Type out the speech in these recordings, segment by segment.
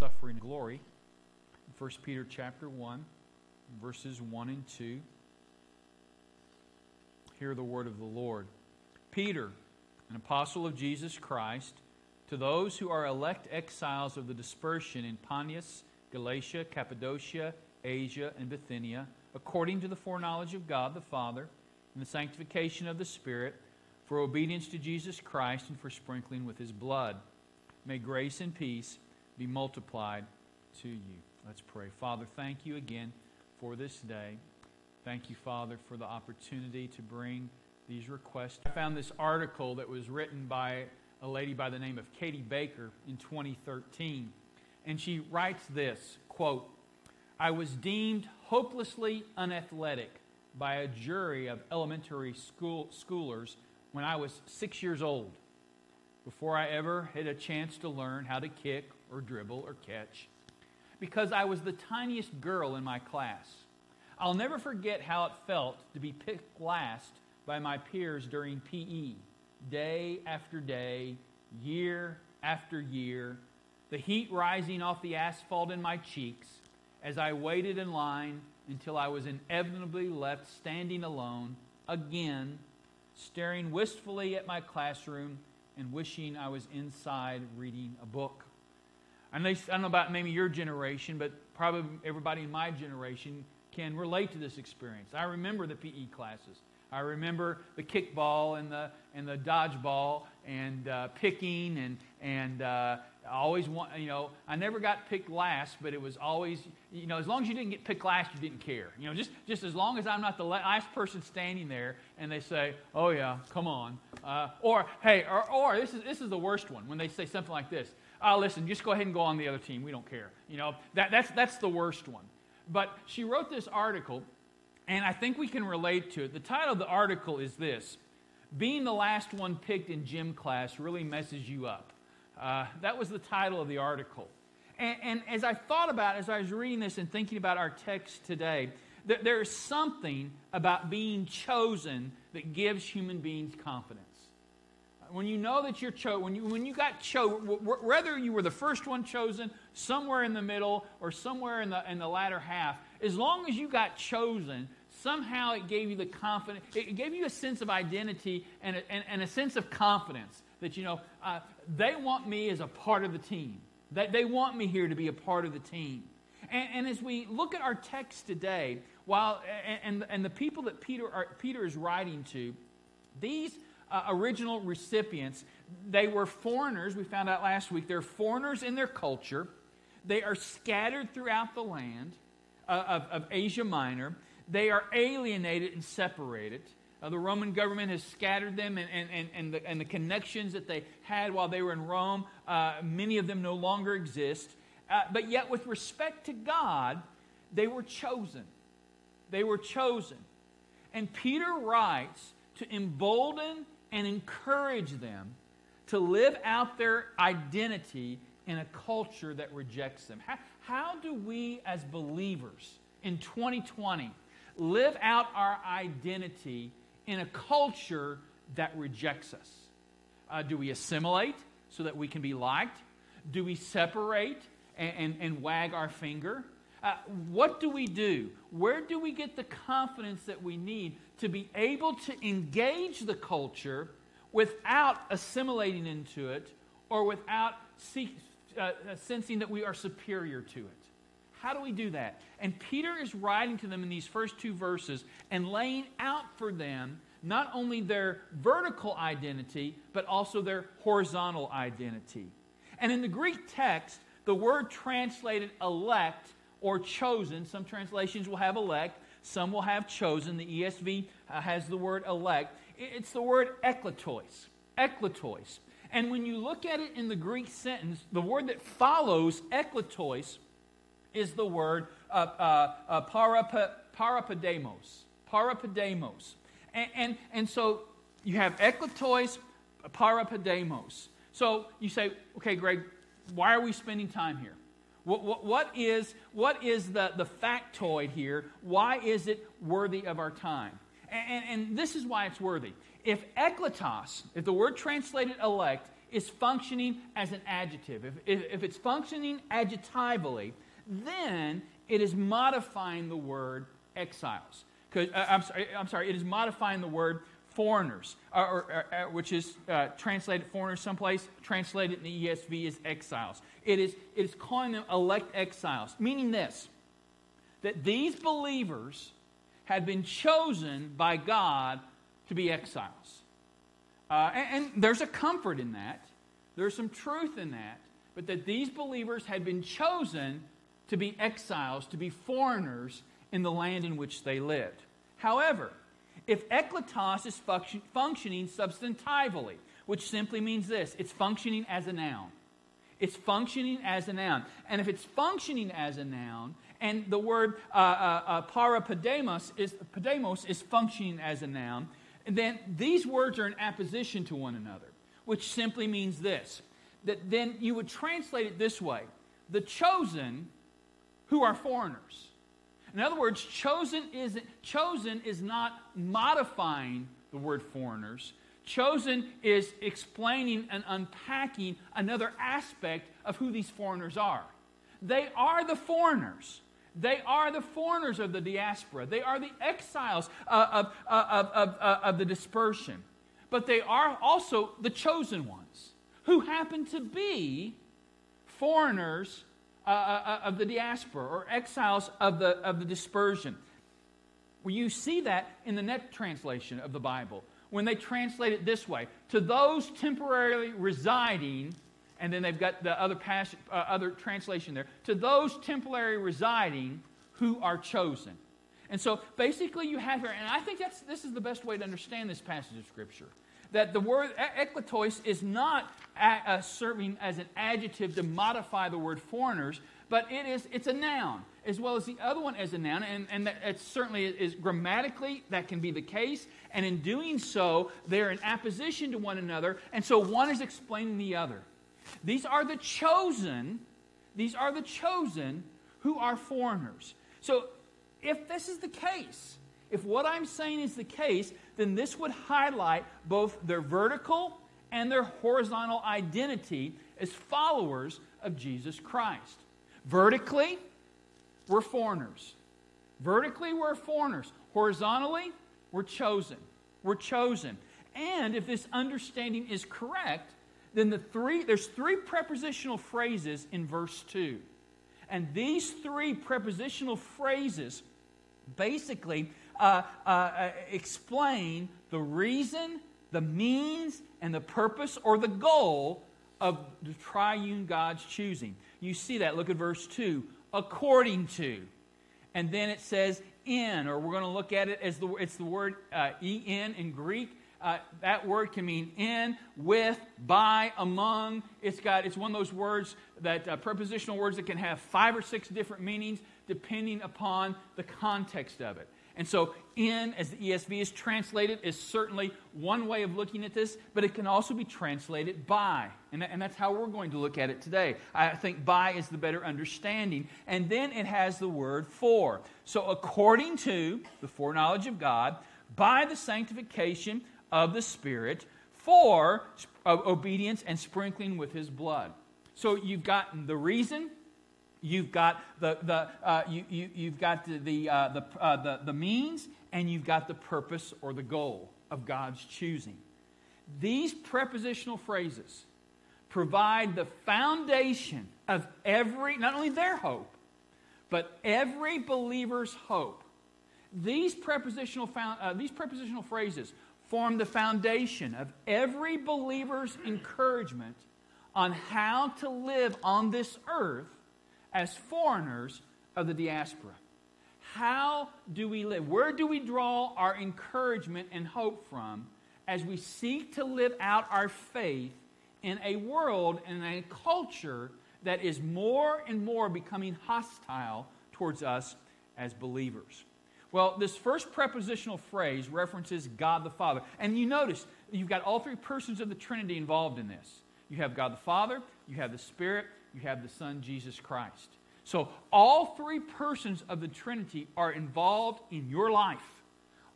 suffering glory. 1 Peter chapter 1, verses 1 and 2. Hear the word of the Lord. Peter, an apostle of Jesus Christ, to those who are elect exiles of the dispersion in Pontus, Galatia, Cappadocia, Asia, and Bithynia, according to the foreknowledge of God the Father, and the sanctification of the Spirit, for obedience to Jesus Christ and for sprinkling with his blood. May grace and peace be multiplied to you. Let's pray. Father, thank you again for this day. Thank you, Father, for the opportunity to bring these requests. I found this article that was written by a lady by the name of Katie Baker in 2013. And she writes this quote, I was deemed hopelessly unathletic by a jury of elementary school schoolers when I was six years old, before I ever had a chance to learn how to kick or dribble or catch, because I was the tiniest girl in my class. I'll never forget how it felt to be picked last by my peers during PE, day after day, year after year, the heat rising off the asphalt in my cheeks as I waited in line until I was inevitably left standing alone again staring wistfully at my classroom and wishing I was inside reading a book. I don't know about maybe your generation, but probably everybody in my generation can relate to this experience. I remember the PE classes. I remember the kickball and the and the dodgeball and uh, picking and and uh, I always want you know I never got picked last, but it was always you know as long as you didn't get picked last, you didn't care. You know just just as long as I'm not the last person standing there and they say, oh yeah, come on, uh, or hey, or, or this is this is the worst one when they say something like this. Oh, listen, just go ahead and go on the other team. We don't care. You know that that's that's the worst one. But she wrote this article and I think we can relate to it. The title of the article is this Being the last one picked in gym class really messes you up. Uh, that was the title of the article. And, and, as I thought about as I was reading this and thinking about our text today, th- there is something about being chosen that gives human beings confidence. When you know that you're chosen, when you, when you got chosen, whether you were the first one chosen, somewhere in the middle, or somewhere in the, in the latter half, as long as you got chosen, somehow it gave you the confidence, it gave you a sense of identity and a, and, and a sense of confidence that, you know, uh, they want me as a part of the team. That they want me here to be a part of the team. And, and as we look at our text today, while and, and the people that Peter, are, Peter is writing to, these uh, original recipients, they were foreigners. We found out last week. They're foreigners in their culture. They are scattered throughout the land uh, of, of Asia Minor they are alienated and separated. Uh, the Roman government has scattered them, and, and, and, the, and the connections that they had while they were in Rome, uh, many of them no longer exist. Uh, but yet, with respect to God, they were chosen. They were chosen. And Peter writes to embolden and encourage them to live out their identity in a culture that rejects them. How, how do we, as believers in 2020, live out our identity in a culture that rejects us? Uh, do we assimilate so that we can be liked? Do we separate and, and, and wag our finger? Uh, what do we do? Where do we get the confidence that we need to be able to engage the culture without assimilating into it or without see, uh, sensing that we are superior to it? How do we do that? And Peter is writing to them in these first two verses and laying out for them not only their vertical identity, but also their horizontal identity. And in the Greek text, the word translated elect or chosen, some translations will have elect, some will have chosen. The ESV uh, has the word elect. It's the word ekletos. Ekletos. And when you look at it in the Greek sentence, the word that follows ekletos is the word uh, uh, uh, parap- parapidemos. Parapidemos. And, and, and so you have ekletos, parapidemos. So you say, okay, Greg, why are we spending time here? What, what, what, is, what is the, the factoid here? Why is it worthy of our time? And, and, and this is why it's worthy. If ekletos, if the word translated elect, is functioning as an adjective, if, if, if it's functioning adjectively, then it is modifying the word exiles. Uh, I'm, sorry, I'm sorry, it is modifying the word foreigners, or, or, or, which is uh, translated foreigners someplace, translated in the ESV as exiles. It is, it is calling them elect exiles, meaning this that these believers had been chosen by God to be exiles. Uh, and, and there's a comfort in that, there's some truth in that, but that these believers had been chosen to be exiles, to be foreigners in the land in which they lived. However, if ekletos is function, functioning substantively, which simply means this it's functioning as a noun. It's functioning as a noun. And if it's functioning as a noun, and the word uh, uh, uh, parapedemos is, is functioning as a noun, then these words are in apposition to one another, which simply means this that then you would translate it this way the chosen who are foreigners. In other words, chosen isn't, chosen is not modifying the word foreigners. Chosen is explaining and unpacking another aspect of who these foreigners are. They are the foreigners. They are the foreigners of the diaspora. They are the exiles uh, of, uh, of, of, uh, of the dispersion. But they are also the chosen ones who happen to be foreigners of the diaspora or exiles of the, of the dispersion. Well, you see that in the NET translation of the Bible when they translate it this way to those temporarily residing, and then they've got the other, uh, other translation there, to those temporarily residing who are chosen. And so basically, you have here, and I think that's, this is the best way to understand this passage of Scripture that the word ekletois is not a, serving as an adjective to modify the word foreigners, but it is, it's a noun as well as the other one as a noun, and, and that it certainly is grammatically that can be the case, and in doing so, they're in apposition to one another, and so one is explaining the other. These are the chosen, these are the chosen who are foreigners. So if this is the case, if what I'm saying is the case, then this would highlight both their vertical and their horizontal identity as followers of Jesus Christ. Vertically, we're foreigners. Vertically, we're foreigners. Horizontally, we're chosen. We're chosen. And if this understanding is correct, then the three, there's three prepositional phrases in verse 2. And these three prepositional phrases basically uh, uh, uh, explain the reason, the means, and the purpose or the goal of the triune God's choosing. You see that. Look at verse 2 according to. And then it says in, or we're going to look at it as the, it's the word uh, en in Greek. Uh, that word can mean in, with, by, among. It's got it's one of those words that uh, prepositional words that can have five or six different meanings depending upon the context of it. And so, in, as the ESV is translated, is certainly one way of looking at this, but it can also be translated by. And, and that's how we're going to look at it today. I think by is the better understanding. And then it has the word for. So, according to the foreknowledge of God, by the sanctification of the Spirit, for uh, obedience and sprinkling with his blood. So, you've gotten the reason, You've got the, the, uh, you, you, you've got the, the, uh, the, uh, the, the means, and you've got the purpose or the goal of God's choosing. These prepositional phrases provide the foundation of every, not only their hope, but every believer's hope. These prepositional, found, uh, these prepositional phrases form the foundation of every believer's encouragement on how to live on this earth as foreigners of the diaspora. How do we live? Where do we draw our encouragement and hope from as we seek to live out our faith in a world and a culture that is more and more becoming hostile towards us as believers? Well, this first prepositional phrase references God the Father. And you notice you've got all three persons of the Trinity involved in this. You have God the Father, you have the Spirit, you have the Son, Jesus Christ. So, all three persons of the Trinity are involved in your life.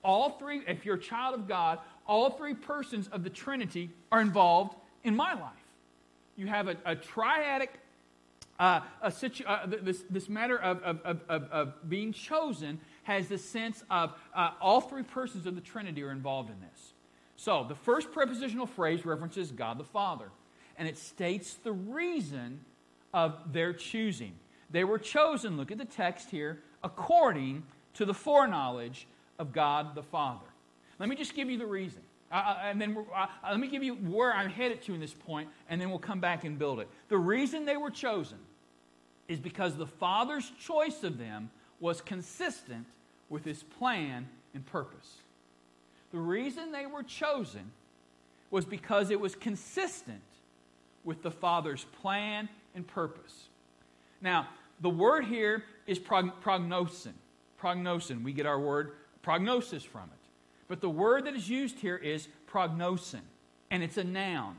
All three, if you're a child of God, all three persons of the Trinity are involved in my life. you have a, a triadic uh, a situ- uh, this, this matter of, of, of, of, being chosen has the sense of uh, all three persons of the Trinity are involved in this. So the first prepositional phrase references God the Father, and it states the reason of their choosing. They were chosen, look at the text here, according to the foreknowledge of God the Father. Let me just give you the reason. Uh, and then uh, let me give you where I'm headed to in this point, and then we'll come back and build it. The reason they were chosen is because the Father's choice of them was consistent with his plan and purpose. The reason they were chosen was because it was consistent with the Father's plan and purpose. Now, the word here is prog- prognosin. Prognosin. We get our word prognosis from it. But the word that is used here is prognosin, and it's a noun.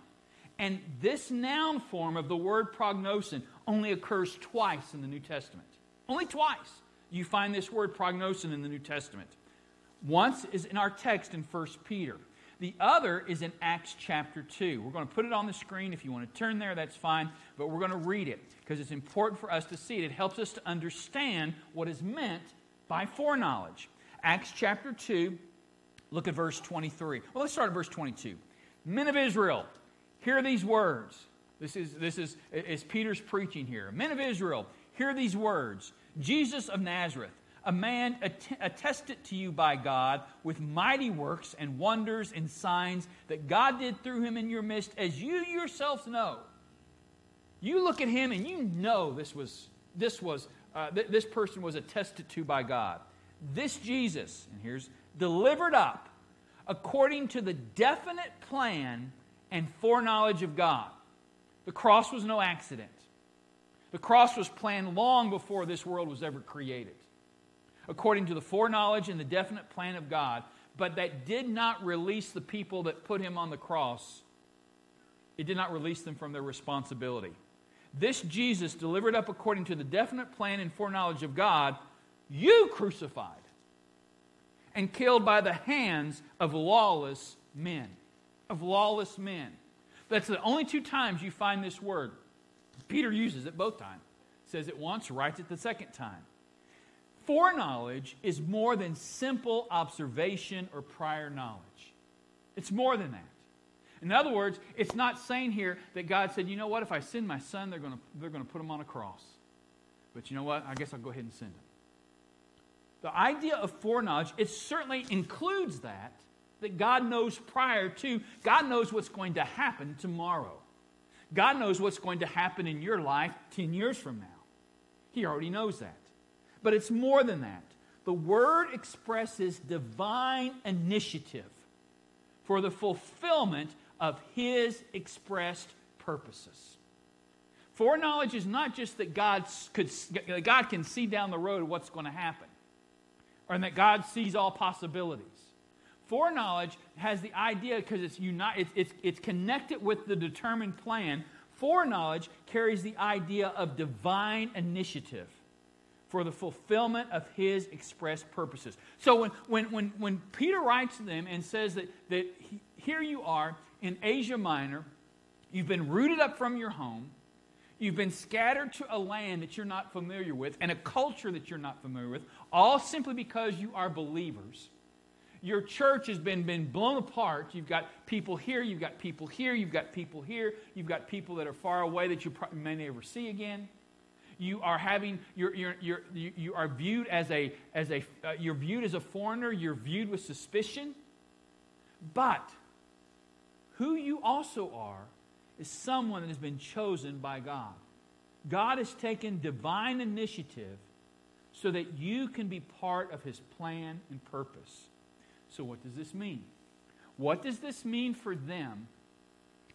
And this noun form of the word prognosin only occurs twice in the New Testament. Only twice you find this word prognosin in the New Testament. Once is in our text in 1 Peter. The other is in Acts chapter 2. We're going to put it on the screen. If you want to turn there, that's fine. But we're going to read it because it's important for us to see it. It helps us to understand what is meant by foreknowledge. Acts chapter 2, look at verse 23. Well, let's start at verse 22. Men of Israel, hear these words. This is, this is, is Peter's preaching here. Men of Israel, hear these words Jesus of Nazareth, a man attested to you by God with mighty works and wonders and signs that God did through him in your midst, as you yourselves know. You look at him and you know this was, this was, uh, th- this person was attested to by God. This Jesus, and here's delivered up according to the definite plan and foreknowledge of God. The cross was no accident. The cross was planned long before this world was ever created, according to the foreknowledge and the definite plan of God. But that did not release the people that put him on the cross, it did not release them from their responsibility. This Jesus, delivered up according to the definite plan and foreknowledge of God, you crucified and killed by the hands of lawless men. Of lawless men. That's the only two times you find this word. Peter uses it both times. Says it once, writes it the second time. Foreknowledge is more than simple observation or prior knowledge. It's more than that. In other words, it's not saying here that God said, you know what, if I send my son, they're going to, they're to put him on a cross. But you know what? I guess I'll go ahead and send him. The idea of foreknowledge, it certainly includes that, that God knows prior to, God knows what's going to happen tomorrow. God knows what's going to happen in your life 10 years from now. He already knows that. But it's more than that. The word expresses divine initiative for the fulfillment of His expressed purposes. Foreknowledge is not just that God, could, God can see down the road what's going to happen or that God sees all possibilities. Foreknowledge has the idea because it's, it's, it's, it's connected with the determined plan. Foreknowledge carries the idea of divine initiative for the fulfillment of his express purposes. So when, when, when, when Peter writes to them and says that, that he, here you are in Asia Minor, you've been rooted up from your home, You've been scattered to a land that you're not familiar with and a culture that you're not familiar with, all simply because you are believers. Your church has been, been blown apart. You've got people here, you've got people here, you've got people here, you've got people that are far away that you may never see again. You are having, you're, you're, you're, you are viewed as a, as a uh, you're viewed as a foreigner, you're viewed with suspicion. But who you also are is someone that has been chosen by God. God has taken divine initiative so that you can be part of his plan and purpose. So, what does this mean? What does this mean for them?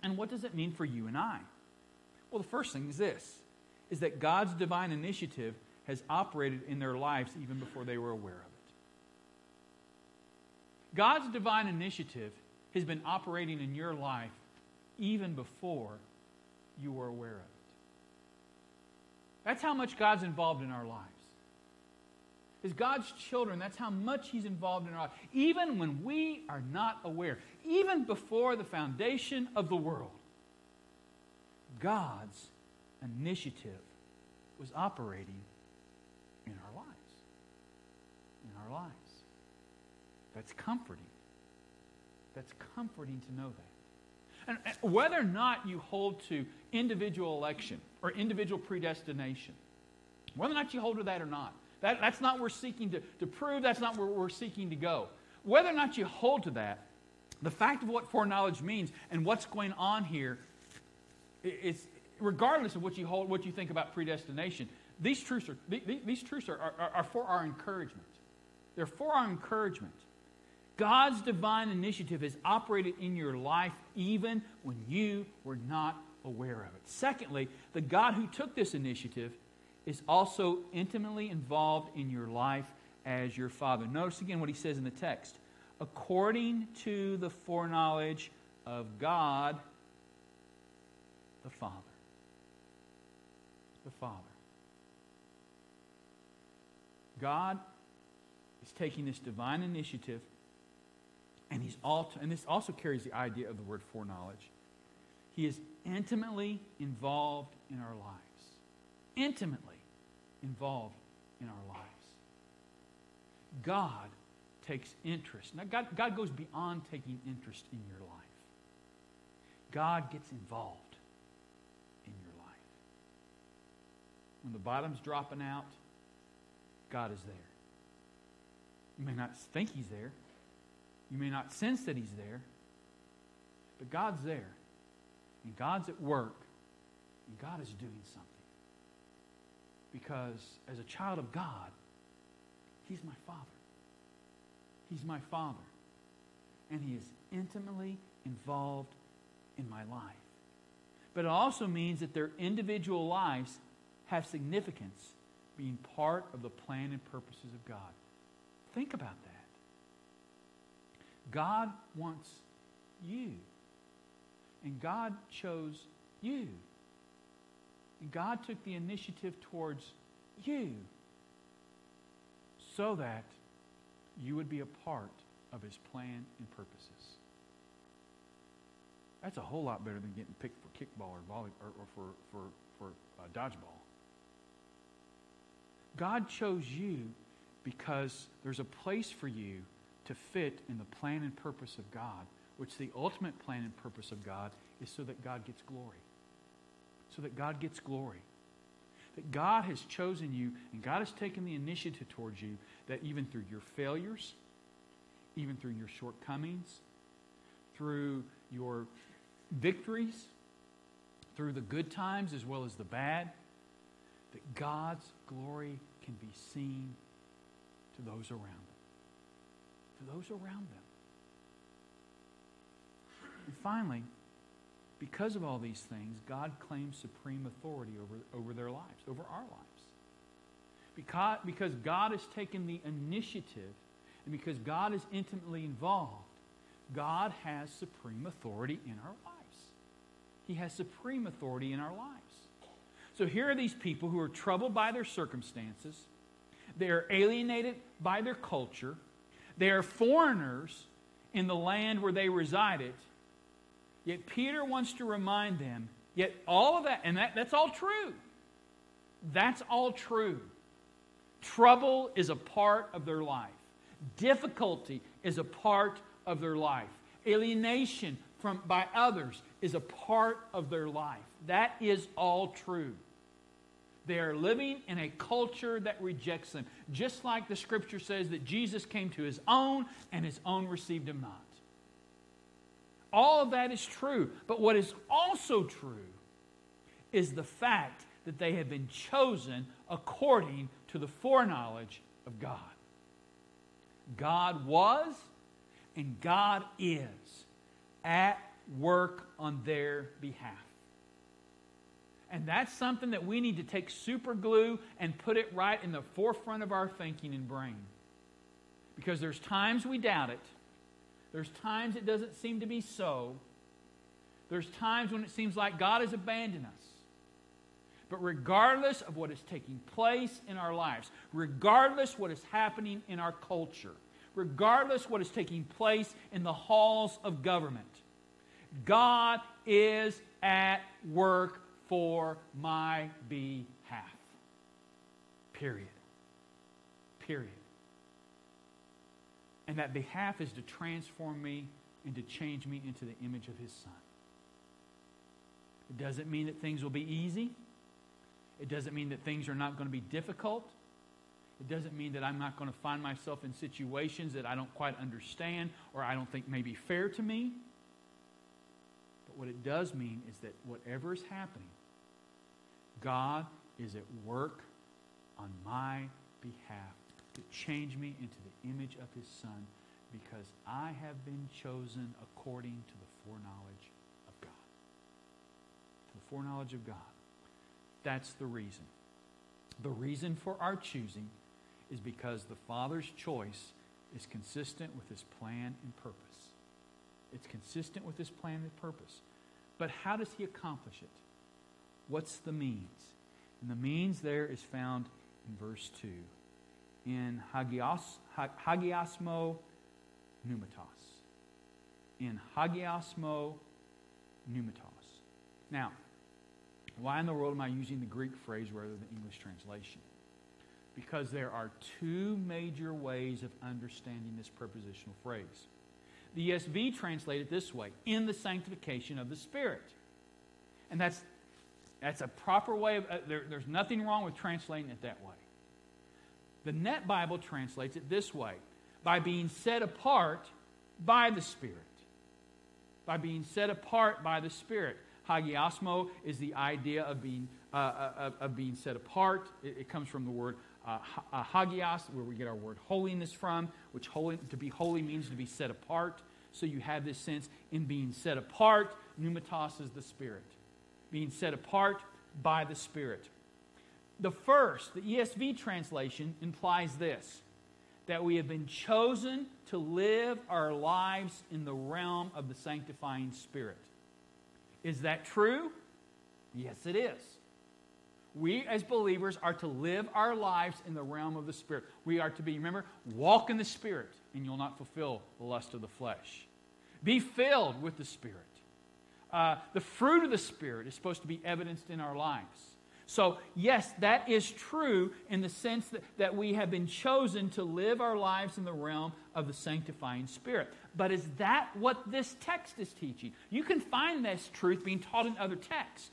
And what does it mean for you and I? Well, the first thing is this is that God's divine initiative has operated in their lives even before they were aware of it. God's divine initiative has been operating in your life even before you were aware of it. That's how much God's involved in our lives. As God's children, that's how much He's involved in our lives, even when we are not aware, even before the foundation of the world. God's initiative was operating in our lives. In our lives. That's comforting. That's comforting to know that. And whether or not you hold to individual election or individual predestination, whether or not you hold to that or not, that, that's not what we're seeking to, to prove, that's not where we're seeking to go. Whether or not you hold to that, the fact of what foreknowledge means and what's going on here is regardless of what you hold, what you think about predestination, these truths are, these truths are, are, are for our encouragement. They're for our encouragement. God's divine initiative has operated in your life even when you were not aware of it. Secondly, the God who took this initiative is also intimately involved in your life as your Father. Notice again what he says in the text according to the foreknowledge of God the Father. The Father. God is taking this divine initiative, and he's all, and this also carries the idea of the word foreknowledge. He is intimately involved in our lives. Intimately involved in our lives. God takes interest. Now, God, God goes beyond taking interest in your life, God gets involved in your life. When the bottom's dropping out, God is there. You may not think He's there, you may not sense that He's there, but God's there. And God's at work, and God is doing something. Because as a child of God, He's my Father. He's my Father. And He is intimately involved in my life. But it also means that their individual lives have significance being part of the plan and purposes of God. Think about that. God wants you. And God chose you. And God took the initiative towards you so that you would be a part of his plan and purposes. That's a whole lot better than getting picked for kickball or volley or, or for, for, for uh, dodgeball. God chose you because there's a place for you to fit in the plan and purpose of God, which the ultimate plan and purpose of God is so that God gets glory. So that God gets glory. That God has chosen you and God has taken the initiative towards you that even through your failures, even through your shortcomings, through your victories, through the good times as well as the bad, that God's glory can be seen to those around them. To those around them. And finally, because of all these things, God claims supreme authority over, over their lives, over our lives. Because, because God has taken the initiative and because God is intimately involved, God has supreme authority in our lives. He has supreme authority in our lives. So here are these people who are troubled by their circumstances. They are alienated by their culture. They are foreigners in the land where they resided. Yet Peter wants to remind them, yet all of that, and that, that's all true. That's all true. Trouble is a part of their life, difficulty is a part of their life, alienation from, by others is a part of their life. That is all true. They are living in a culture that rejects them, just like the scripture says that Jesus came to his own and his own received him not. All of that is true. But what is also true is the fact that they have been chosen according to the foreknowledge of God. God was and God is at work on their behalf. And that's something that we need to take super glue and put it right in the forefront of our thinking and brain. Because there's times we doubt it. There's times it doesn't seem to be so. There's times when it seems like God has abandoned us. But regardless of what is taking place in our lives, regardless what is happening in our culture, regardless what is taking place in the halls of government, God is at work for my behalf. Period. Period. And that behalf is to transform me and to change me into the image of his son. It doesn't mean that things will be easy. It doesn't mean that things are not going to be difficult. It doesn't mean that I'm not going to find myself in situations that I don't quite understand or I don't think may be fair to me. But what it does mean is that whatever is happening, God is at work on my behalf to change me into the image of his son because I have been chosen according to the foreknowledge of God. The foreknowledge of God. That's the reason. The reason for our choosing is because the Father's choice is consistent with his plan and purpose. It's consistent with his plan and purpose. But how does he accomplish it? What's the means? And the means there is found in verse 2 in hagios, hagiasmo pneumatos. In hagiasmo pneumatos. Now, why in the world am I using the Greek phrase rather than the English translation? Because there are two major ways of understanding this prepositional phrase. The ESV translated this way in the sanctification of the Spirit. And that's, that's a proper way of, uh, there, there's nothing wrong with translating it that way. The NET Bible translates it this way by being set apart by the Spirit. By being set apart by the Spirit. Hagiasmo is the idea of being, uh, uh, of being set apart. It, it comes from the word uh, uh, hagios, where we get our word holiness from, which holy, to be holy means to be set apart. So you have this sense in being set apart. Pneumatos is the Spirit. Being set apart by the Spirit. The first, the ESV translation, implies this that we have been chosen to live our lives in the realm of the sanctifying Spirit. Is that true? Yes, it is. We as believers are to live our lives in the realm of the Spirit. We are to be, remember, walk in the Spirit, and you'll not fulfill the lust of the flesh. Be filled with the Spirit. Uh, the fruit of the Spirit is supposed to be evidenced in our lives. So, yes, that is true in the sense that, that we have been chosen to live our lives in the realm of the sanctifying Spirit. But is that what this text is teaching? You can find this truth being taught in other texts.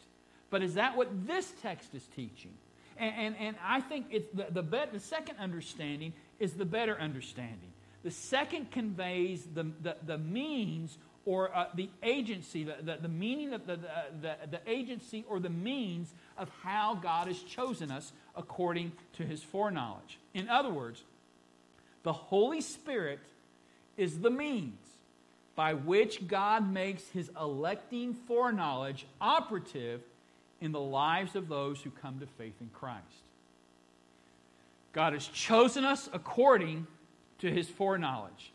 But is that what this text is teaching? And, and, and I think it's the, the, the second understanding is the better understanding. The second conveys the, the, the means or uh, the agency, the, the, the meaning of the, the, the agency or the means of how God has chosen us according to his foreknowledge. In other words, the Holy Spirit is the means by which God makes his electing foreknowledge operative in the lives of those who come to faith in Christ. God has chosen us according to his foreknowledge.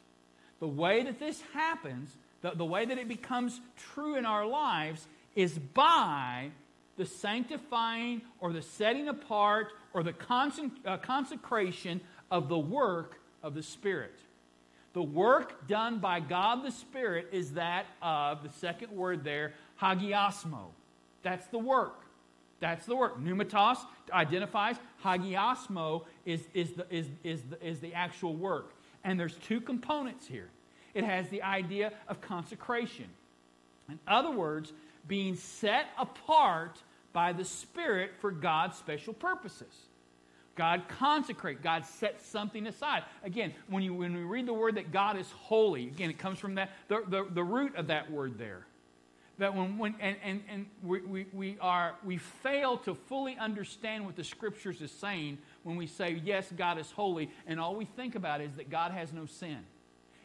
The way that this happens the, the way that it becomes true in our lives is by the sanctifying or the setting apart or the uh, consecration of the work of the Spirit. The work done by God the Spirit is that of the second word there, hagiasmo. That's the work. That's the work. Pneumatos identifies, hagiasmo is, is, the, is, is, the, is the actual work. And there's two components here. It has the idea of consecration. In other words, being set apart by the Spirit for God's special purposes. God consecrate. God sets something aside. Again, when, you, when we read the word that God is holy, again, it comes from that, the, the, the root of that word there. That when, when and, and, and we, we, we, are, we fail to fully understand what the scriptures is saying when we say, yes, God is holy, and all we think about is that God has no sin.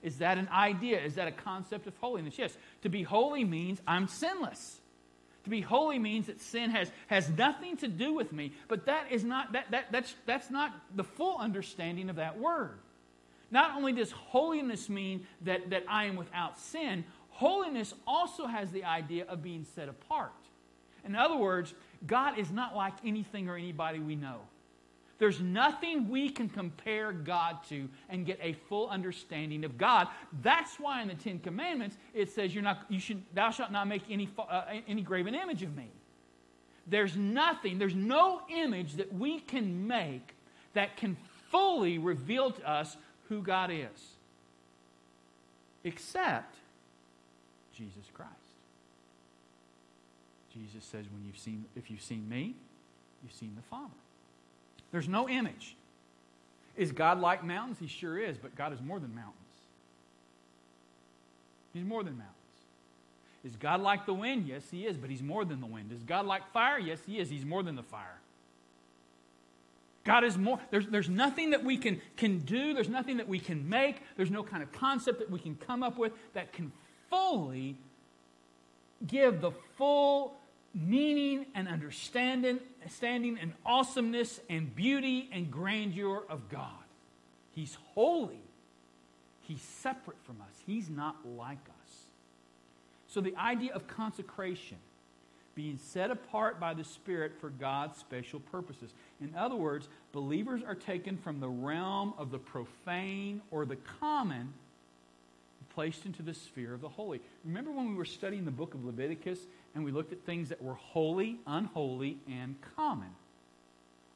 Is that an idea? Is that a concept of holiness? Yes. To be holy means I'm sinless. To be holy means that sin has, has nothing to do with me. But that is not that, that that's that's not the full understanding of that word. Not only does holiness mean that, that I am without sin, holiness also has the idea of being set apart. In other words, God is not like anything or anybody we know. There's nothing we can compare God to and get a full understanding of God. That's why in the Ten Commandments it says, "You're not. You should. Thou shalt not make any uh, any graven image of me." there's nothing, there's no image that we can make that can fully reveal to us who God is, except Jesus Christ. Jesus says, when you've seen, if you've seen me, you've seen the Father. There's no image. Is God like mountains? He sure is, but God is more than mountains. He's more than mountains. Is God like the wind? Yes, He is, but He's more than the wind. Is God like fire? Yes, He is. He's more than the fire. God is more. There's, there's nothing that we can, can do, there's nothing that we can make, there's no kind of concept that we can come up with that can fully give the full meaning and understanding standing and awesomeness and beauty and grandeur of God. He's holy. He's separate from us. He's not like us. So the idea of consecration, being set apart by the Spirit for God's special purposes. In other words, believers are taken from the realm of the profane or the common placed into the sphere of the holy. Remember when we were studying the book of Leviticus and we looked at things that were holy, unholy, and common?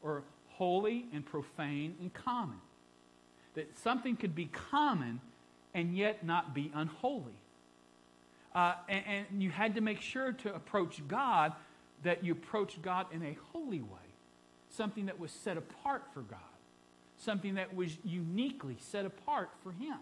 Or holy and profane and common. That something could be common and yet not be unholy. Uh, and, and you had to make sure to approach God that you approached God in a holy way, something that was set apart for God, something that was uniquely set apart for Him.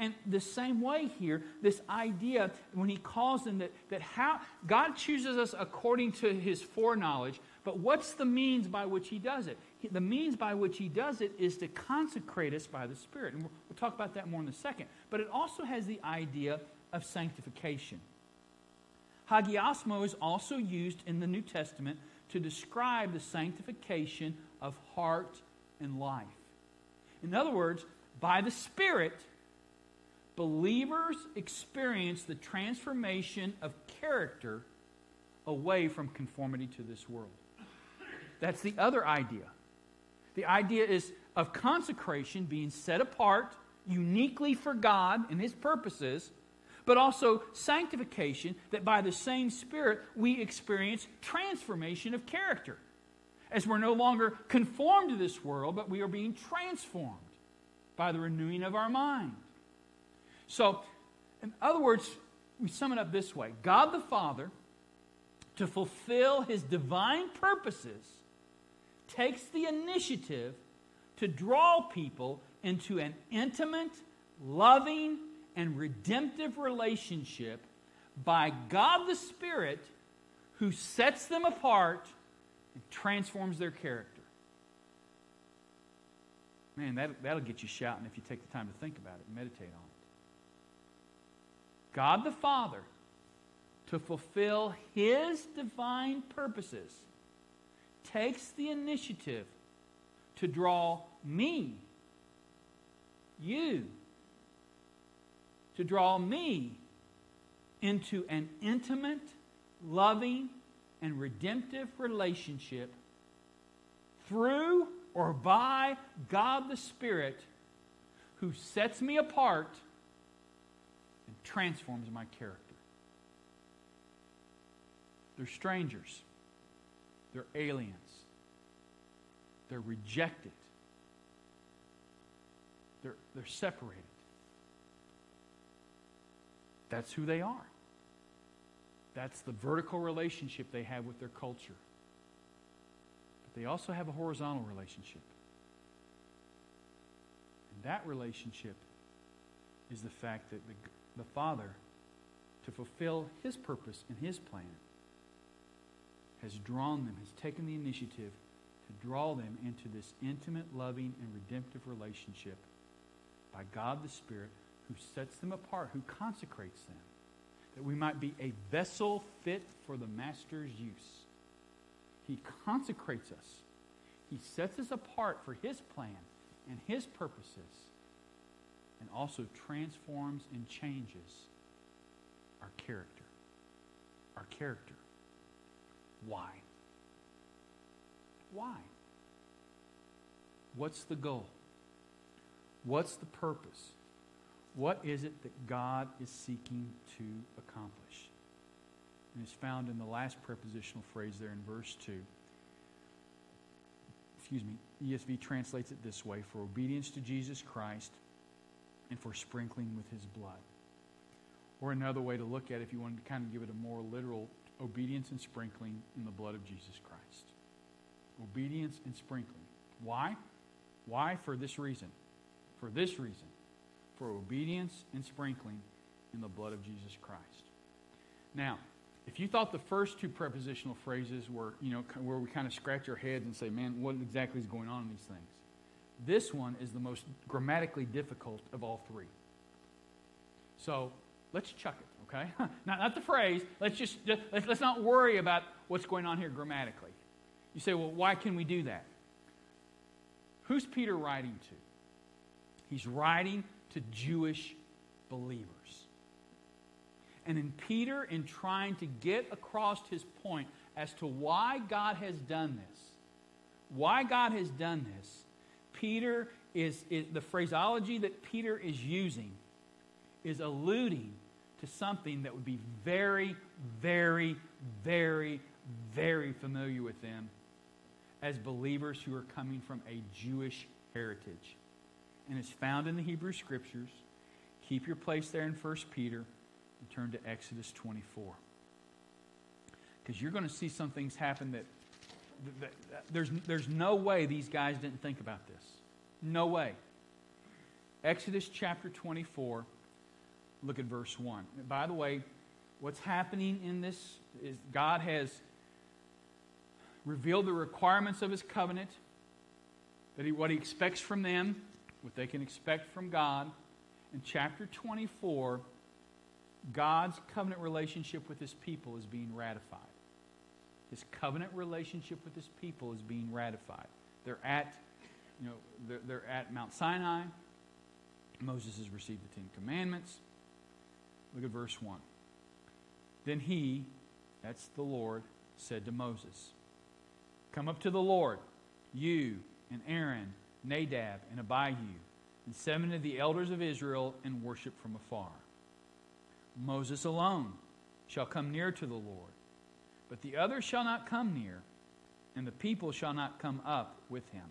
And the same way here, this idea, when he calls them that, that how God chooses us according to his foreknowledge, but what's the means by which he does it? The means by which he does it is to consecrate us by the Spirit. And we'll, we'll talk about that more in a second. But it also has the idea of sanctification. Hagiasmo is also used in the New Testament to describe the sanctification of heart and life. In other words, by the Spirit, believers experience the transformation of character away from conformity to this world. That's the other idea. The idea is of consecration being set apart uniquely for God and His purposes, but also sanctification that by the same Spirit we experience transformation of character. As we're no longer conformed to this world, but we are being transformed by the renewing of our mind. So, in other words, we sum it up this way God the Father, to fulfill his divine purposes, takes the initiative to draw people into an intimate, loving, and redemptive relationship by God the Spirit who sets them apart and transforms their character. Man, that, that'll get you shouting if you take the time to think about it and meditate on it. God the Father, to fulfill his divine purposes, takes the initiative to draw me, you, to draw me into an intimate, loving, and redemptive relationship through or by God the Spirit who sets me apart transforms my character. They're strangers, they're aliens, they're rejected, they're, they're separated. That's who they are. That's the vertical relationship they have with their culture. But they also have a horizontal relationship. And that relationship is the fact that the, the Father, to fulfill His purpose and His plan, has drawn them, has taken the initiative to draw them into this intimate, loving, and redemptive relationship by God the Spirit who sets them apart, who consecrates them, that we might be a vessel fit for the Master's use. He consecrates us. He sets us apart for His plan and His purposes and also transforms and changes our character. Our character. Why? Why? What's the goal? What's the purpose? What is it that God is seeking to accomplish? and is found in the last prepositional phrase there in verse 2. Excuse me, ESV translates it this way for obedience to Jesus Christ and for sprinkling with his blood. Or another way to look at it, if you wanted to kind of give it a more literal, obedience and sprinkling in the blood of Jesus Christ. Obedience and sprinkling. Why? Why? For this reason. For this reason. For obedience and sprinkling in the blood of Jesus Christ. Now, if you thought the first two prepositional phrases were, you know, where we kind of scratch our heads and say, man, what exactly is going on in these things? This one is the most grammatically difficult of all three. So let's chuck it, okay? not, not the phrase. Let's just, just let's, let's not worry about what's going on here grammatically. You say, well, why can we do that? Who's Peter writing to? He's writing to Jewish believers. And in Peter, in trying to get across his point as to why God has done this, why God has done this, Peter is, is the phraseology that Peter is using is alluding to something that would be very, very, very, very familiar with them as believers who are coming from a Jewish heritage. And it's found in the Hebrew Scriptures. Keep your place there in 1 Peter and turn to Exodus 24. Because you're going to see some things happen that, there's, there's no way these guys didn't think about this. No way. Exodus chapter 24, look at verse 1. By the way, what's happening in this is God has revealed the requirements of his covenant, that he, what he expects from them, what they can expect from God. In chapter 24, God's covenant relationship with his people is being ratified. His covenant relationship with his people is being ratified. They're at, you know, they're, they're at Mount Sinai. Moses has received the Ten Commandments. Look at verse 1. Then he, that's the Lord, said to Moses, Come up to the Lord, you and Aaron, Nadab and Abihu, and seven of the elders of Israel, and worship from afar. Moses alone shall come near to the Lord, but the others shall not come near, and the people shall not come up with him.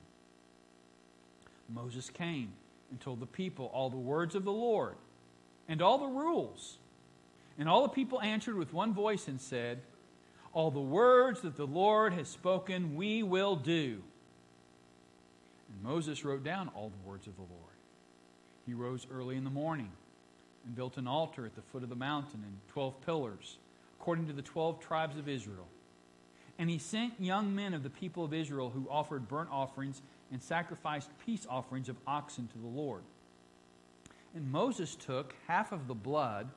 Moses came and told the people all the words of the Lord and all the rules. And all the people answered with one voice and said, All the words that the Lord has spoken, we will do. And Moses wrote down all the words of the Lord. He rose early in the morning and built an altar at the foot of the mountain and twelve pillars, according to the twelve tribes of Israel. And he sent young men of the people of Israel who offered burnt offerings and sacrificed peace offerings of oxen to the Lord. And Moses took half of the blood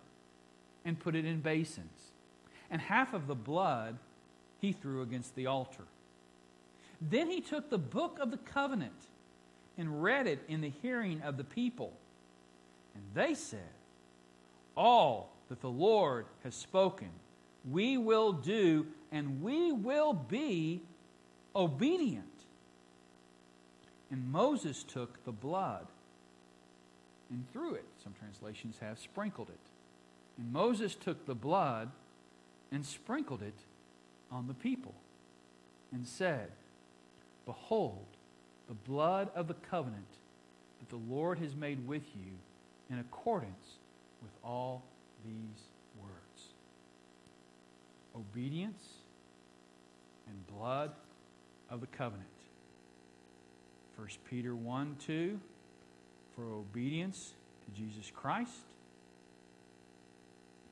and put it in basins, and half of the blood he threw against the altar. Then he took the book of the covenant and read it in the hearing of the people. And they said, All that the Lord has spoken, we will do, and we will be obedient. And Moses took the blood and threw it. Some translations have sprinkled it. And Moses took the blood and sprinkled it on the people and said, Behold, the blood of the covenant that the Lord has made with you in accordance with all these. Obedience and blood of the covenant. 1 Peter 1 2 for obedience to Jesus Christ,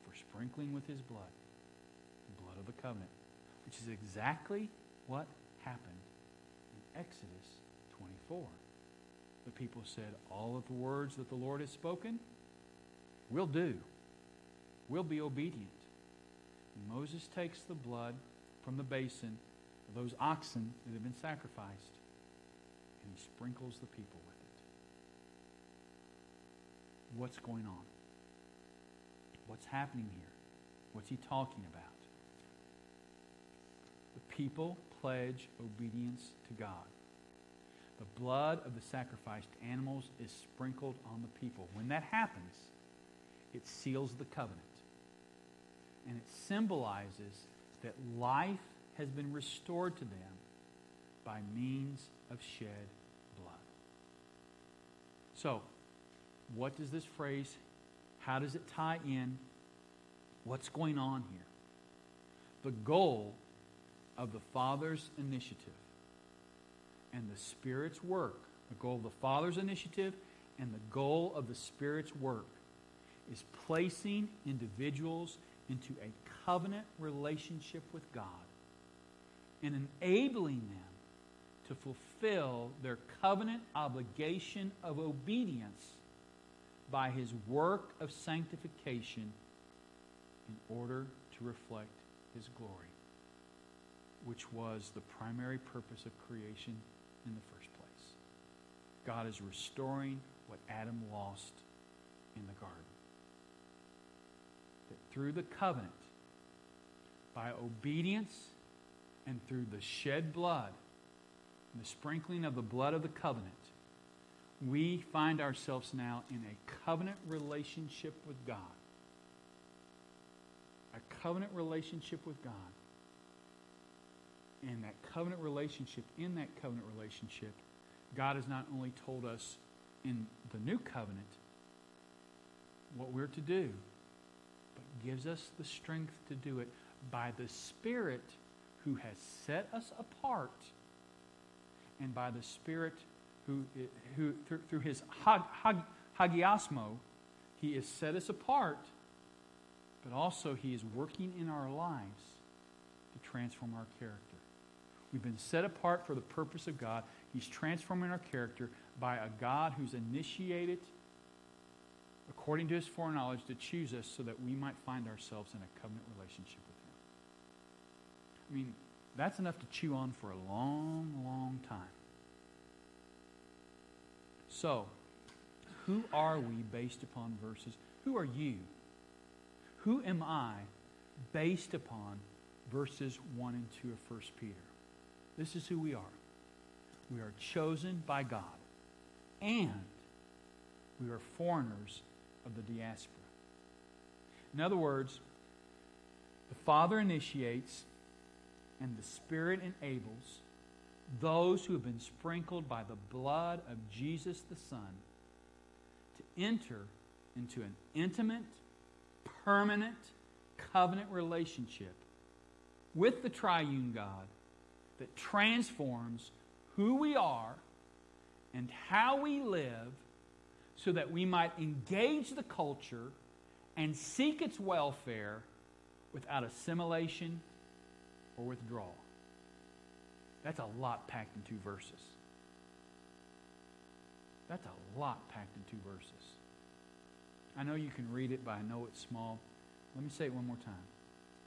for sprinkling with his blood, the blood of the covenant, which is exactly what happened in Exodus 24. The people said, All of the words that the Lord has spoken, we'll do. We'll be obedient. Moses takes the blood from the basin of those oxen that have been sacrificed, and he sprinkles the people with it. what's going on. What's happening here? What's he talking about? The people pledge obedience to God. The blood of the sacrificed animals is sprinkled on the people. When that happens, it seals the covenant. And it symbolizes that life has been restored to them by means of shed blood. So, what does this phrase, how does it tie in? What's going on here? The goal of the Father's initiative and the Spirit's work, the goal of the Father's initiative and the goal of the Spirit's work is placing individuals into a covenant relationship with God and enabling them to fulfill their covenant obligation of obedience by his work of sanctification in order to reflect his glory, which was the primary purpose of creation in the first place. God is restoring what Adam lost in the garden. Through the covenant, by obedience, and through the shed blood, the sprinkling of the blood of the covenant, we find ourselves now in a covenant relationship with God. A covenant relationship with God. And that covenant relationship, in that covenant relationship, God has not only told us in the new covenant what we're to do, gives us the strength to do it by the Spirit who has set us apart and by the Spirit who, who through, through his hag, hag, hagiasmo, he has set us apart, but also he is working in our lives to transform our character. We've been set apart for the purpose of God. He's transforming our character by a God who's initiated, according to his foreknowledge, to choose us so that we might find ourselves in a covenant relationship with him. I mean, that's enough to chew on for a long, long time. So, who are we based upon verses? Who are you? Who am I based upon verses 1 and 2 of 1 Peter? This is who we are. We are chosen by God, and we are foreigners of the diaspora. In other words, the Father initiates and the Spirit enables those who have been sprinkled by the blood of Jesus the Son to enter into an intimate, permanent covenant relationship with the triune God that transforms who we are and how we live so that we might engage the culture and seek its welfare without assimilation or withdrawal. That's a lot packed in two verses. That's a lot packed in two verses. I know you can read it, but I know it's small. Let me say it one more time.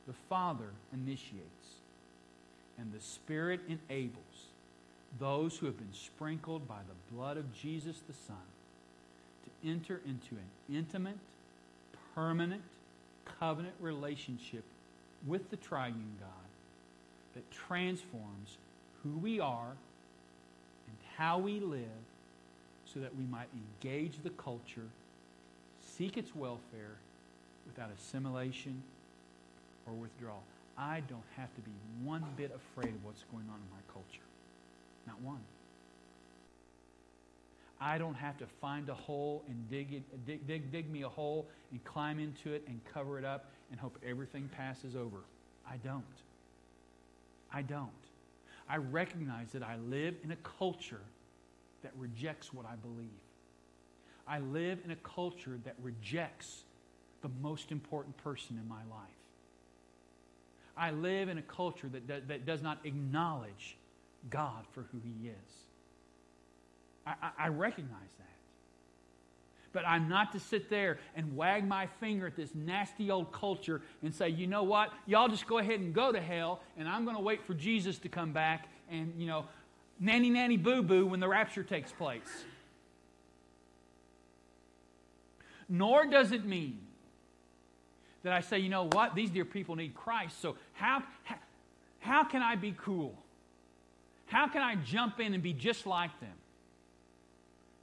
The Father initiates, and the Spirit enables those who have been sprinkled by the blood of Jesus the Son enter into an intimate, permanent, covenant relationship with the triune God that transforms who we are and how we live so that we might engage the culture, seek its welfare without assimilation or withdrawal. I don't have to be one bit afraid of what's going on in my culture. Not one. I don't have to find a hole and dig, it, dig, dig, dig me a hole and climb into it and cover it up and hope everything passes over. I don't. I don't. I recognize that I live in a culture that rejects what I believe. I live in a culture that rejects the most important person in my life. I live in a culture that, that, that does not acknowledge God for who He is. I, I, recognize that. But I'm not to sit there and wag my finger at this nasty old culture and say, you know what? Y'all just go ahead and go to hell, and I'm going to wait for Jesus to come back and, you know, nanny nanny boo boo when the rapture takes place. Nor does it mean that I say, you know what? These dear people need Christ, so how, how can I be cool? How can I jump in and be just like them?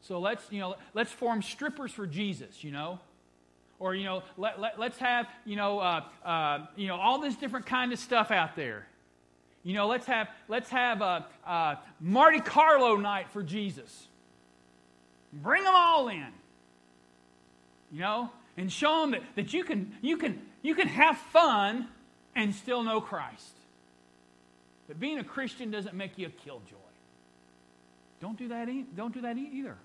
So let's, you know, let's form strippers for Jesus, you know? Or, you know, let, let, let's have, you know, uh, uh, you know, all this different kind of stuff out there. You know, let's have, let's have a, a Monte Carlo night for Jesus. Bring them all in. You know, and show them that, that you, can, you, can, you can have fun and still know Christ. But being a Christian doesn't make you a killjoy. Don't do that, don't do that either.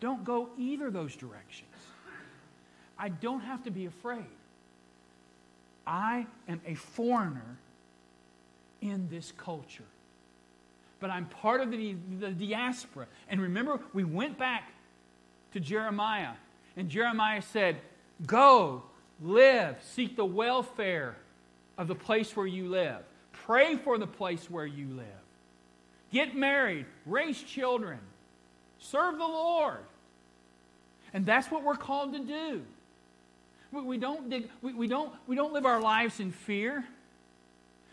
Don't go either those directions. I don't have to be afraid. I am a foreigner in this culture. But I'm part of the, the diaspora. And remember, we went back to Jeremiah, and Jeremiah said, Go, live, seek the welfare of the place where you live, pray for the place where you live, get married, raise children, serve the Lord. And that's what we're called to do. We, we don't, dig, we, we, don't, we don't live our lives in fear.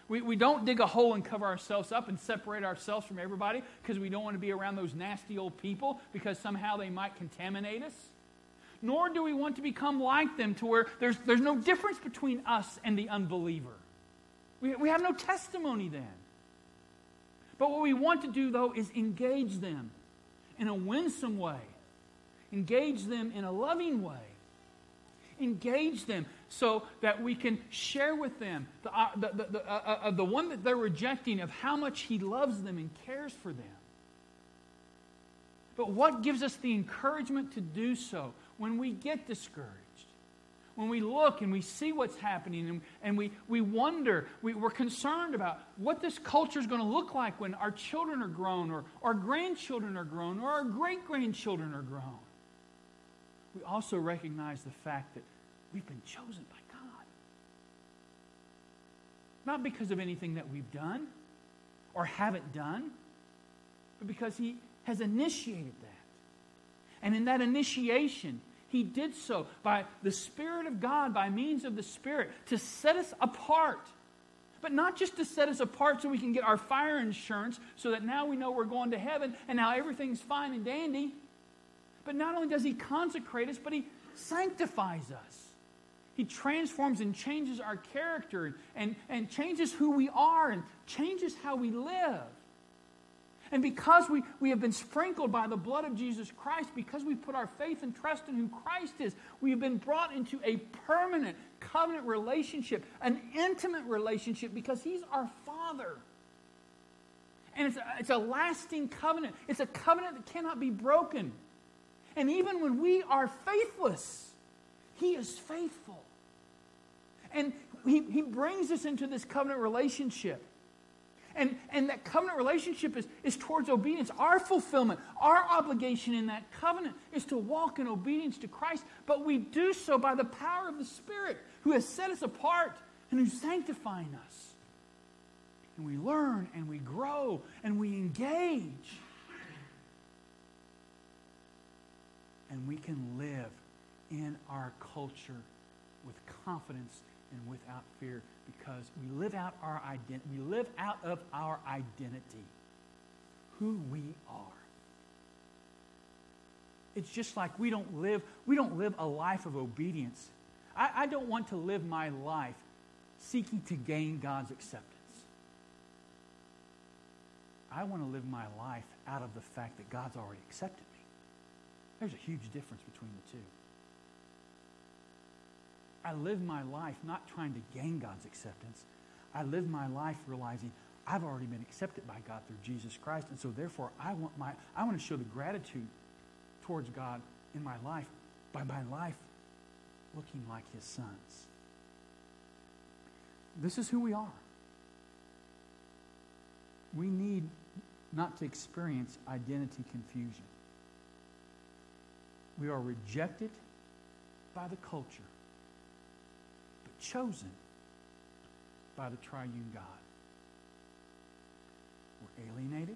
We, we don't dig a hole and cover ourselves up and separate ourselves from everybody because we don't want to be around those nasty old people because somehow they might contaminate us. Nor do we want to become like them to where there's, there's no difference between us and the unbeliever. We, we have no testimony then. But what we want to do, though, is engage them in a winsome way, engage them in a loving way engage them so that we can share with them the, uh, the, the, the, uh, uh, the one that they're rejecting of how much He loves them and cares for them. But what gives us the encouragement to do so when we get discouraged? When we look and we see what's happening and, and we, we wonder, we, we're concerned about what this culture is going to look like when our children are grown or our grandchildren are grown or our great grandchildren are grown we also recognize the fact that we've been chosen by God. Not because of anything that we've done or haven't done, but because He has initiated that. And in that initiation, He did so by the Spirit of God, by means of the Spirit, to set us apart. But not just to set us apart so we can get our fire insurance so that now we know we're going to heaven and now everything's fine and dandy. But not only does He consecrate us, but He sanctifies us. He transforms and changes our character and, and changes who we are and changes how we live. And because we, we have been sprinkled by the blood of Jesus Christ, because we put our faith and trust in who Christ is, we have been brought into a permanent covenant relationship, an intimate relationship, because He's our Father. And it's a, it's a lasting covenant, it's a covenant that cannot be broken. And even when we are faithless, He is faithful. And He, he brings us into this covenant relationship. And, and that covenant relationship is, is towards obedience. Our fulfillment, our obligation in that covenant is to walk in obedience to Christ, but we do so by the power of the Spirit who has set us apart and who's sanctifying us. And we learn and we grow and we engage and we can live in our culture with confidence and without fear because we live out our identity we live out of our identity who we are. It's just like we don't live we don't live a life of obedience. I, I don't want to live my life seeking to gain god's acceptance. I want to live my life out of the fact that god's already accepted there's a huge difference between the two. I live my life not trying to gain God's acceptance. I live my life realizing I've already been accepted by God through Jesus Christ. And so therefore I want my I want to show the gratitude towards God in my life by my life looking like his sons. This is who we are. We need not to experience identity confusion. We are rejected by the culture, but chosen by the triune God. We're alienated,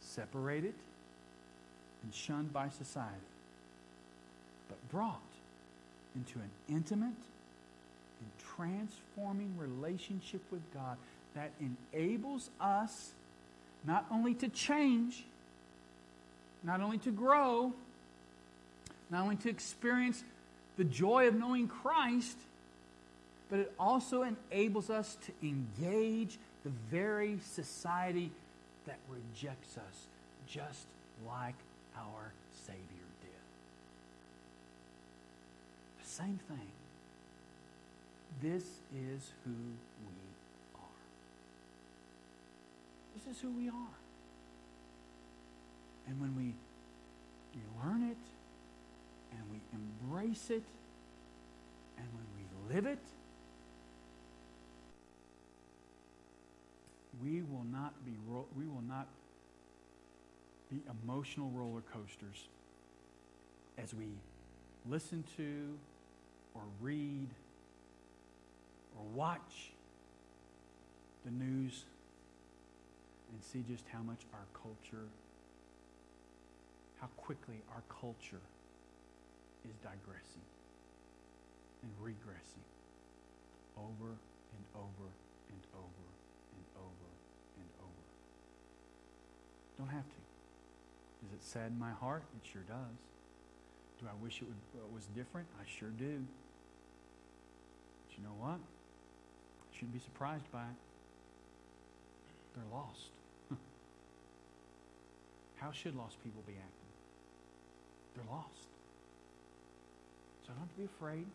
separated, and shunned by society, but brought into an intimate and transforming relationship with God that enables us not only to change, not only to grow, not only to experience the joy of knowing Christ, but it also enables us to engage the very society that rejects us, just like our Savior did. Same thing. This is who we are. This is who we are. And when we learn it and we embrace it. And when we live it, we will not be we will not be emotional roller coasters as we listen to or read or watch the news and see just how much our culture how quickly our culture is digressing and regressing over and over and over and over and over. Don't have to. Does it sadden my heart? It sure does. Do I wish it would, uh, was different? I sure do. But you know what? I shouldn't be surprised by it. They're lost. How should lost people be acting? They're lost. So I don't have to be afraid.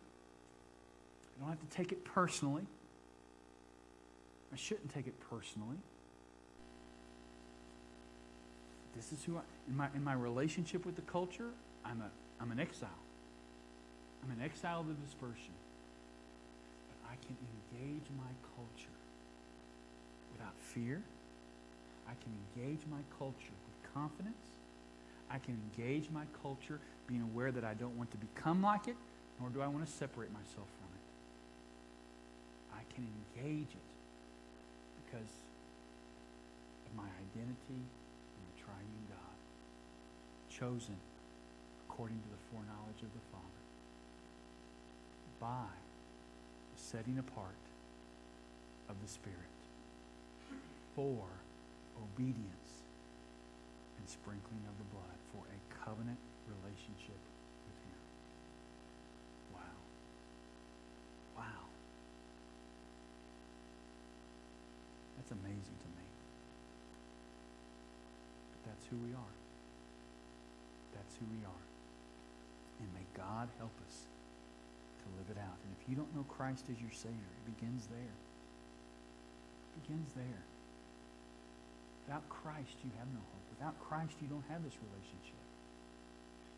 I don't have to take it personally. I shouldn't take it personally. This is who I in my in my relationship with the culture, I'm a I'm an exile. I'm an exile of the dispersion. But I can engage my culture without fear. I can engage my culture with confidence. I can engage my culture being aware that I don't want to become like it, nor do I want to separate myself from it. I can engage it because of my identity in the triune God, chosen according to the foreknowledge of the Father, by the setting apart of the Spirit for obedience and sprinkling of the blood for a covenant relationship with Him. Wow. Wow. That's amazing to me. But that's who we are. That's who we are. And may God help us to live it out. And if you don't know Christ as your Savior, it begins there. It begins there. Without Christ, you have no hope. Without Christ, you don't have this relationship.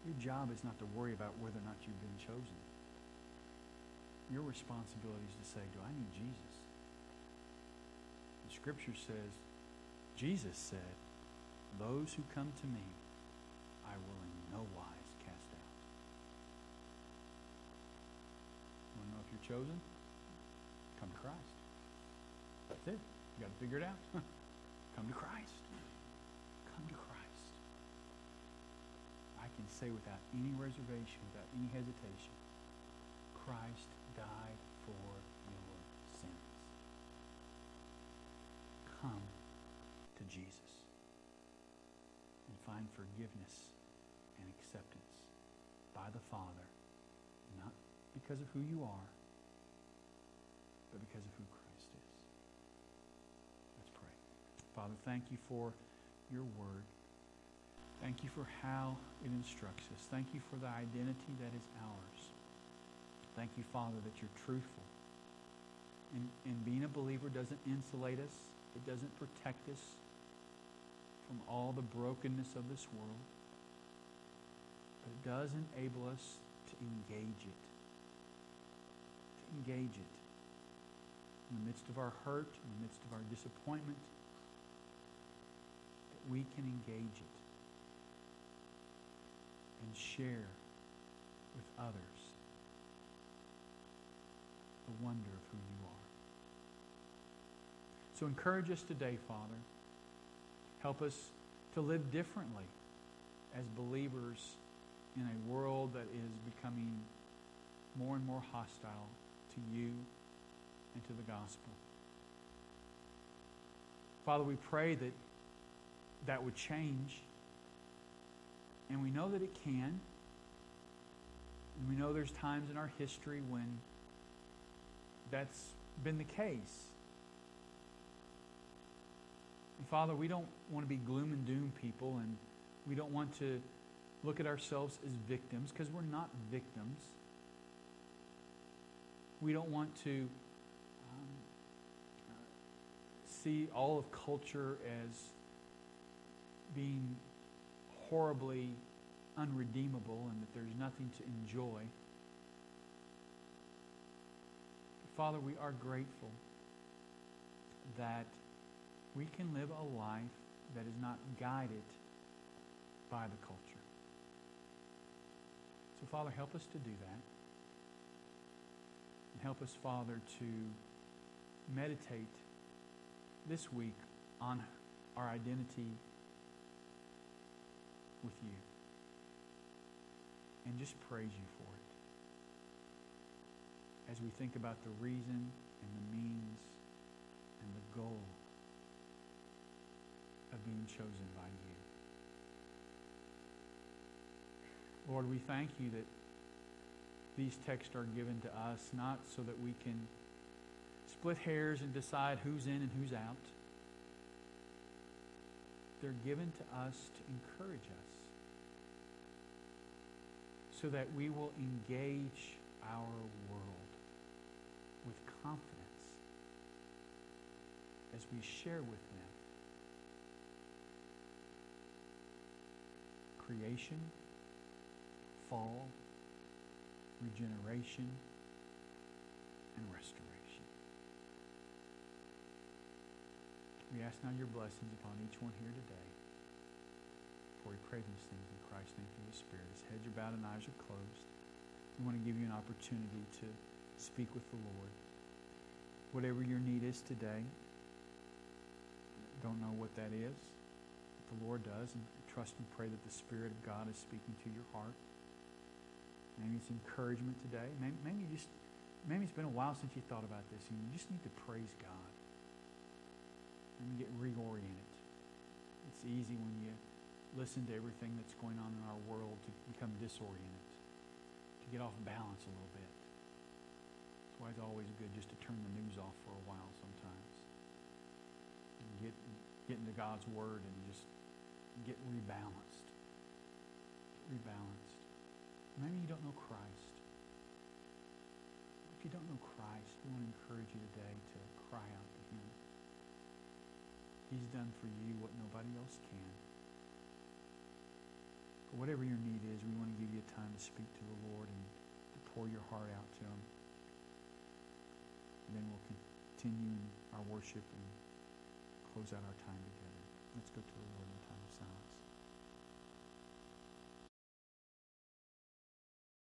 Your job is not to worry about whether or not you've been chosen. Your responsibility is to say, Do I need Jesus? The scripture says, Jesus said, Those who come to me, I will in no wise cast out. Want to know if you're chosen? Come to Christ. That's it. You got to figure it out. Come to Christ. Come to Christ. I can say without any reservation, without any hesitation, Christ died for your sins. Come to Jesus and find forgiveness and acceptance by the Father, not because of who you are, but because of who Christ is. Let's pray. Father, thank you for your word. Thank you for how it instructs us. Thank you for the identity that is ours. Thank you, Father, that you're truthful. And, and being a believer doesn't insulate us, it doesn't protect us from all the brokenness of this world, but it does enable us to engage it. To engage it in the midst of our hurt, in the midst of our disappointment, we can engage it and share with others the wonder of who you are. So encourage us today, Father. Help us to live differently as believers in a world that is becoming more and more hostile to you and to the gospel. Father, we pray that that would change. And we know that it can. And we know there's times in our history when that's been the case. And Father, we don't want to be gloom and doom people, and we don't want to look at ourselves as victims because we're not victims. We don't want to um, see all of culture as being horribly unredeemable and that there's nothing to enjoy. Father, we are grateful that we can live a life that is not guided by the culture. So, Father, help us to do that. And help us, Father, to meditate this week on our identity with you. And just praise you for it. As we think about the reason and the means and the goal of being chosen by you. Lord, we thank you that these texts are given to us not so that we can split hairs and decide who's in and who's out. They're given to us to encourage us so that we will engage our world with confidence as we share with them creation, fall, regeneration, and restoration. We ask now your blessings upon each one here today. For we pray these things in Christ's name through the Spirit. As heads are bowed and eyes are closed, we want to give you an opportunity to speak with the Lord. Whatever your need is today, don't know what that is. But the Lord does, and trust and pray that the Spirit of God is speaking to your heart. Maybe it's encouragement today. Maybe, maybe you just maybe it's been a while since you thought about this, and you just need to praise God. Let me get reoriented. It's easy when you listen to everything that's going on in our world to become disoriented, to get off balance a little bit. That's why it's always good just to turn the news off for a while sometimes. And get get into God's Word and just get rebalanced. Get rebalanced. Maybe you don't know Christ. If you don't know Christ, we want to encourage you today to cry out to Him. He's done for you what nobody else can. Whatever your need is, we want to give you time to speak to the Lord and to pour your heart out to Him. And then we'll continue our worship and close out our time together. Let's go to the Lord